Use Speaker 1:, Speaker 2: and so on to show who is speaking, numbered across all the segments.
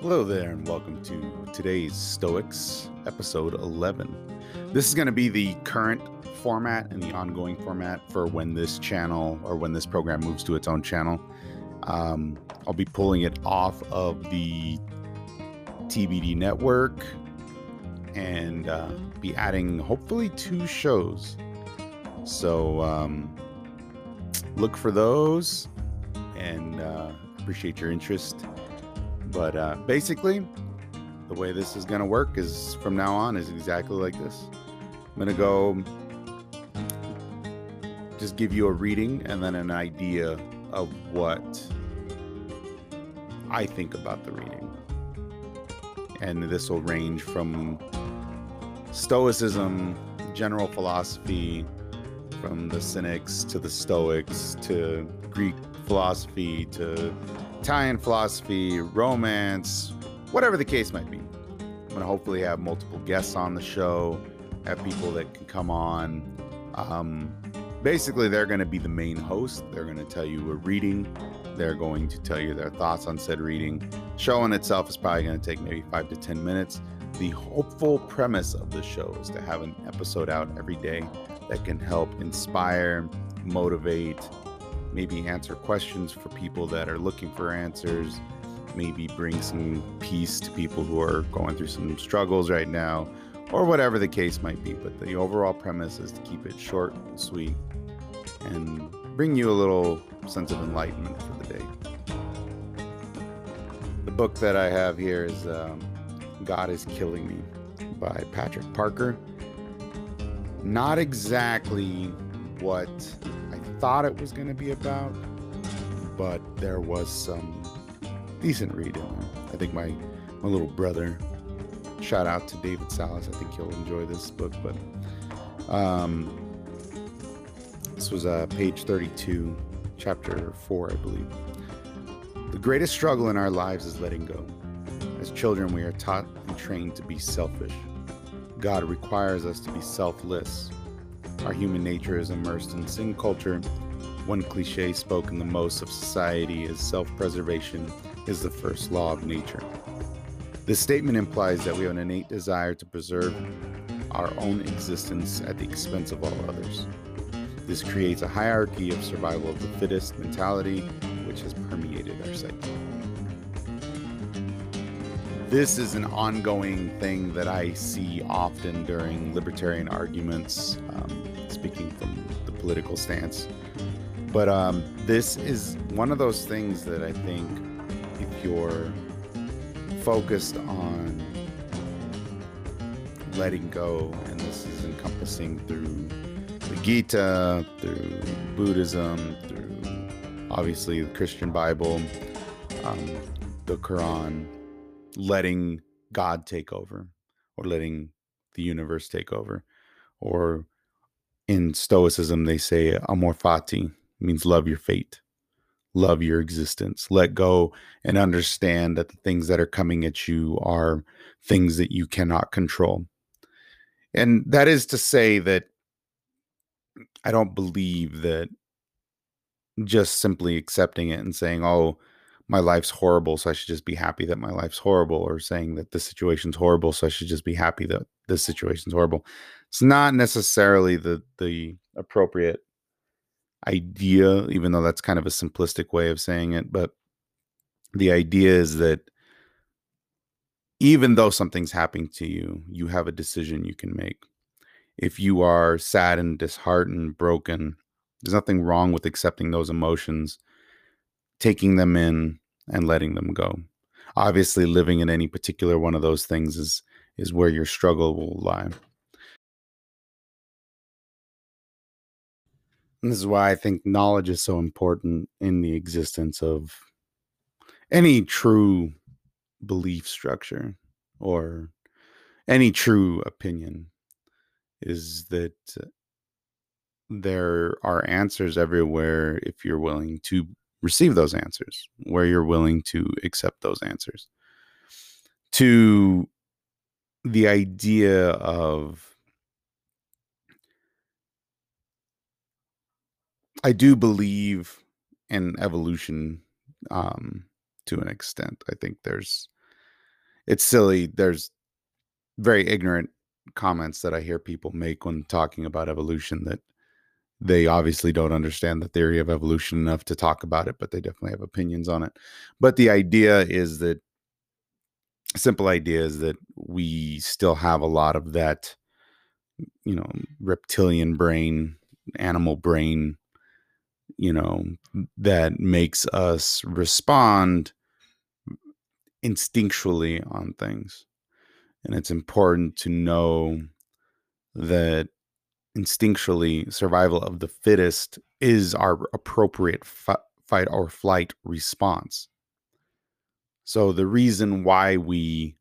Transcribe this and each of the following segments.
Speaker 1: Hello there, and welcome to today's Stoics, episode 11. This is going to be the current format and the ongoing format for when this channel or when this program moves to its own channel. Um, I'll be pulling it off of the TBD network and uh, be adding hopefully two shows. So um, look for those and uh, appreciate your interest. But uh, basically, the way this is going to work is from now on is exactly like this. I'm going to go just give you a reading and then an idea of what I think about the reading. And this will range from Stoicism, general philosophy, from the Cynics to the Stoics to Greek philosophy to Italian philosophy, romance, whatever the case might be. I'm going to hopefully have multiple guests on the show, have people that can come on. Um, basically, they're going to be the main host. They're going to tell you a reading. They're going to tell you their thoughts on said reading. Show in itself is probably going to take maybe five to 10 minutes. The hopeful premise of the show is to have an episode out every day that can help inspire, motivate, maybe answer questions for people that are looking for answers, maybe bring some peace to people who are going through some struggles right now, or whatever the case might be. But the overall premise is to keep it short and sweet and bring you a little sense of enlightenment for the day. The book that I have here is um, God is Killing Me by Patrick Parker. Not exactly what thought it was going to be about, but there was some decent reading. I think my my little brother. Shout out to David Salas. I think he'll enjoy this book. But um, this was uh, page 32, chapter 4, I believe. The greatest struggle in our lives is letting go. As children, we are taught and trained to be selfish. God requires us to be selfless. Our human nature is immersed in sin culture. One cliche spoken the most of society is self preservation is the first law of nature. This statement implies that we have an innate desire to preserve our own existence at the expense of all others. This creates a hierarchy of survival of the fittest mentality, which has permeated our psyche. This is an ongoing thing that I see often during libertarian arguments, um, speaking from the political stance. But um, this is one of those things that I think if you're focused on letting go, and this is encompassing through the Gita, through Buddhism, through obviously the Christian Bible, um, the Quran, letting God take over or letting the universe take over. Or in Stoicism, they say amor fati, means love your fate, love your existence, let go and understand that the things that are coming at you are things that you cannot control. And that is to say that I don't believe that just simply accepting it and saying, oh, my life's horrible, so I should just be happy that my life's horrible, or saying that this situation's horrible, so I should just be happy that this situation's horrible. It's not necessarily the the appropriate idea, even though that's kind of a simplistic way of saying it. But the idea is that even though something's happening to you, you have a decision you can make. If you are sad and disheartened, broken, there's nothing wrong with accepting those emotions, taking them in, and letting them go. Obviously, living in any particular one of those things is is where your struggle will lie. This is why I think knowledge is so important in the existence of any true belief structure or any true opinion is that there are answers everywhere if you're willing to receive those answers, where you're willing to accept those answers. To the idea of I do believe in evolution um, to an extent. I think there's it's silly. There's very ignorant comments that I hear people make when talking about evolution that they obviously don't understand the theory of evolution enough to talk about it, but they definitely have opinions on it. But the idea is that simple idea is that we still have a lot of that, you know, reptilian brain, animal brain, you know, that makes us respond instinctually on things. And it's important to know that instinctually survival of the fittest is our appropriate fight or flight response. So the reason why we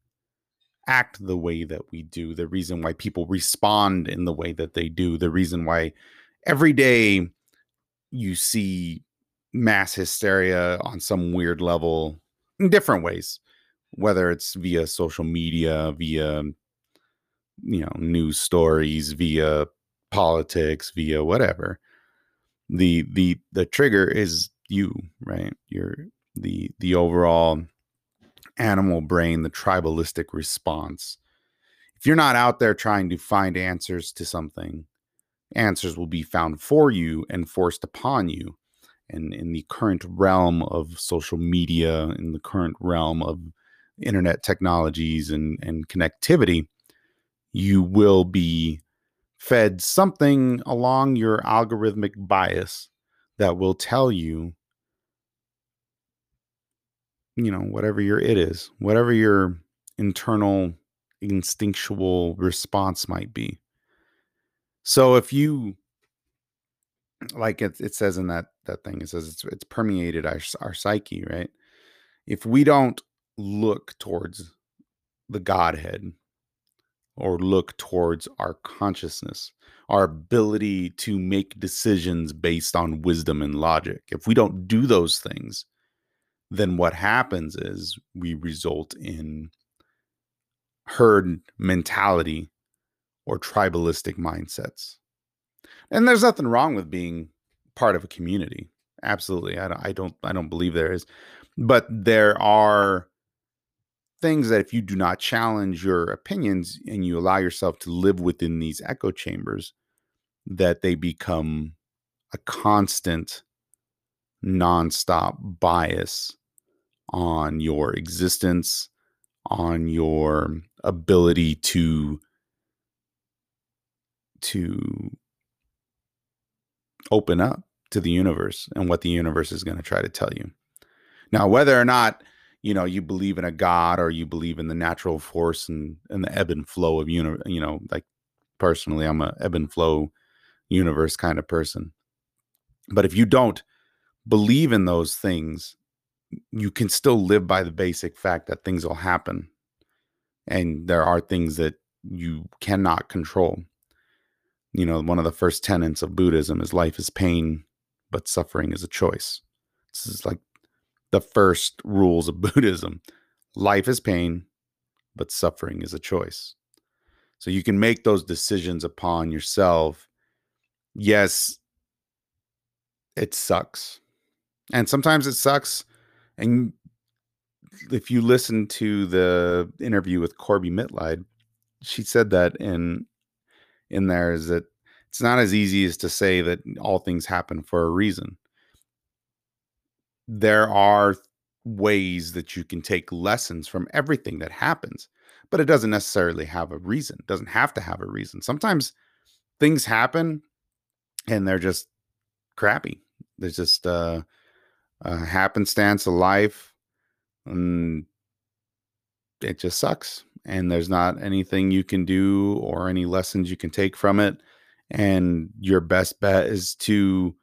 Speaker 1: act the way that we do, the reason why people respond in the way that they do, the reason why every day you see mass hysteria on some weird level in different ways, whether it's via social media, via you know, news stories, via politics, via whatever. The the the trigger is you, right? You're the the overall animal brain, the tribalistic response. If you're not out there trying to find answers to something, answers will be found for you and forced upon you. And in the current realm of social media, in the current realm of internet technologies and, and connectivity, you will be fed something along your algorithmic bias that will tell you you know whatever your it is whatever your internal instinctual response might be so if you like it, it says in that that thing it says it's it's permeated our, our psyche right if we don't look towards the godhead or look towards our consciousness, our ability to make decisions based on wisdom and logic. If we don't do those things, then what happens is we result in herd mentality or tribalistic mindsets. And there's nothing wrong with being part of a community. Absolutely. I don't I don't I don't believe there is. But there are things that if you do not challenge your opinions and you allow yourself to live within these echo chambers, that they become a constant, nonstop bias on your existence, on your ability to to open up to the universe and what the universe is going to try to tell you. Now, whether or not you know you believe in a god or you believe in the natural force and and the ebb and flow of uni- you know like personally i'm a ebb and flow universe kind of person. But if you don't believe in those things you can still live by the basic fact that things will happen. And there are things that you cannot control you know one of the first tenets of buddhism is life is pain but suffering is a choice this is like the first rules of Buddhism. Life is pain, but suffering is a choice. So you can make those decisions upon yourself. Yes, it sucks. And sometimes it sucks. And if you listen to the interview with Corbie Mitleid, she said that in in there is that it's not as easy as to say that all things happen for a reason there are ways that you can take lessons from everything that happens, but it doesn't necessarily have a reason. It doesn't have to have a reason. Sometimes things happen and they're just crappy. There's just a, a happenstance of life and it just sucks. And there's not anything you can do or any lessons you can take from it. And your best bet is to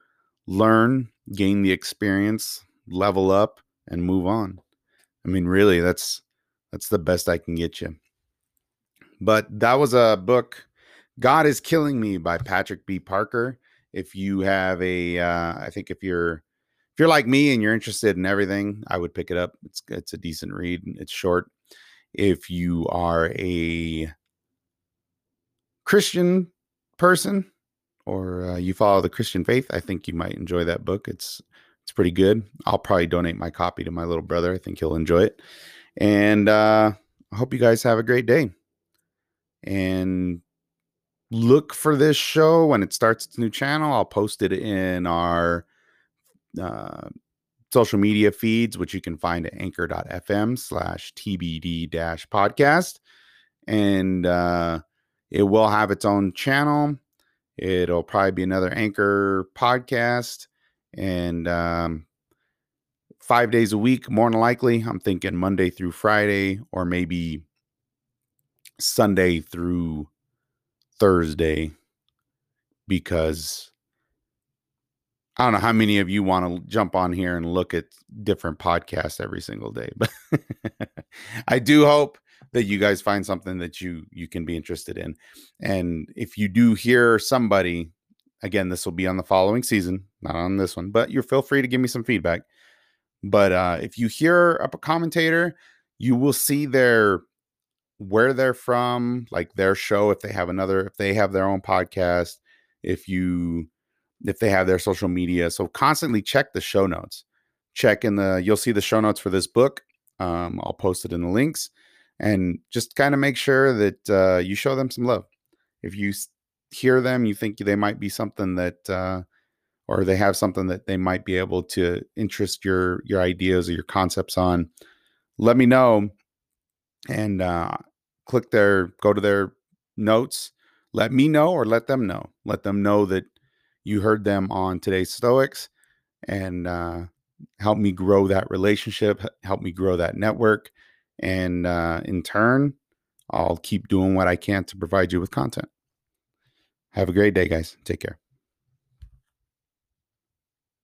Speaker 1: learn, gain the experience, level up and move on. I mean, really, that's that's the best I can get you. But that was a book, God is Killing Me by Patrick B. Parker. If you have a, uh, I think if you're if you're like me and you're interested in everything, I would pick it up. It's it's a decent read. It's short. If you are a Christian person or uh, you follow the Christian faith, I think you might enjoy that book. It's it's pretty good. I'll probably donate my copy to my little brother. I think he'll enjoy it. And uh, I hope you guys have a great day. And look for this show when it starts its new channel. I'll post it in our uh, social media feeds, which you can find at anchor.fm slash TBD dash podcast. And uh, it will have its own channel. It'll probably be another Anchor podcast. And um, five days a week, more than likely. I'm thinking Monday through Friday, or maybe Sunday through Thursday, because I don't know how many of you want to jump on here and look at different podcasts every single day, but I do hope that you guys find something that you you can be interested in. And if you do hear somebody, again, this will be on the following season, not on this one, but you feel free to give me some feedback. But uh, if you hear a commentator, you will see their where they're from, like their show, if they have another, if they have their own podcast, if you if they have their social media. So constantly check the show notes. Check in the you'll see the show notes for this book. Um, I'll post it in the links and just kind of make sure that uh, you show them some love. If you hear them, you think they might be something that, uh, or they have something that they might be able to interest your your ideas or your concepts on. Let me know, and uh, click their go to their notes. Let me know or let them know. Let them know that you heard them on today's Stoics, and uh, help me grow that relationship. Help me grow that network and uh, in turn, I'll keep doing what I can to provide you with content. Have a great day, guys. Take care.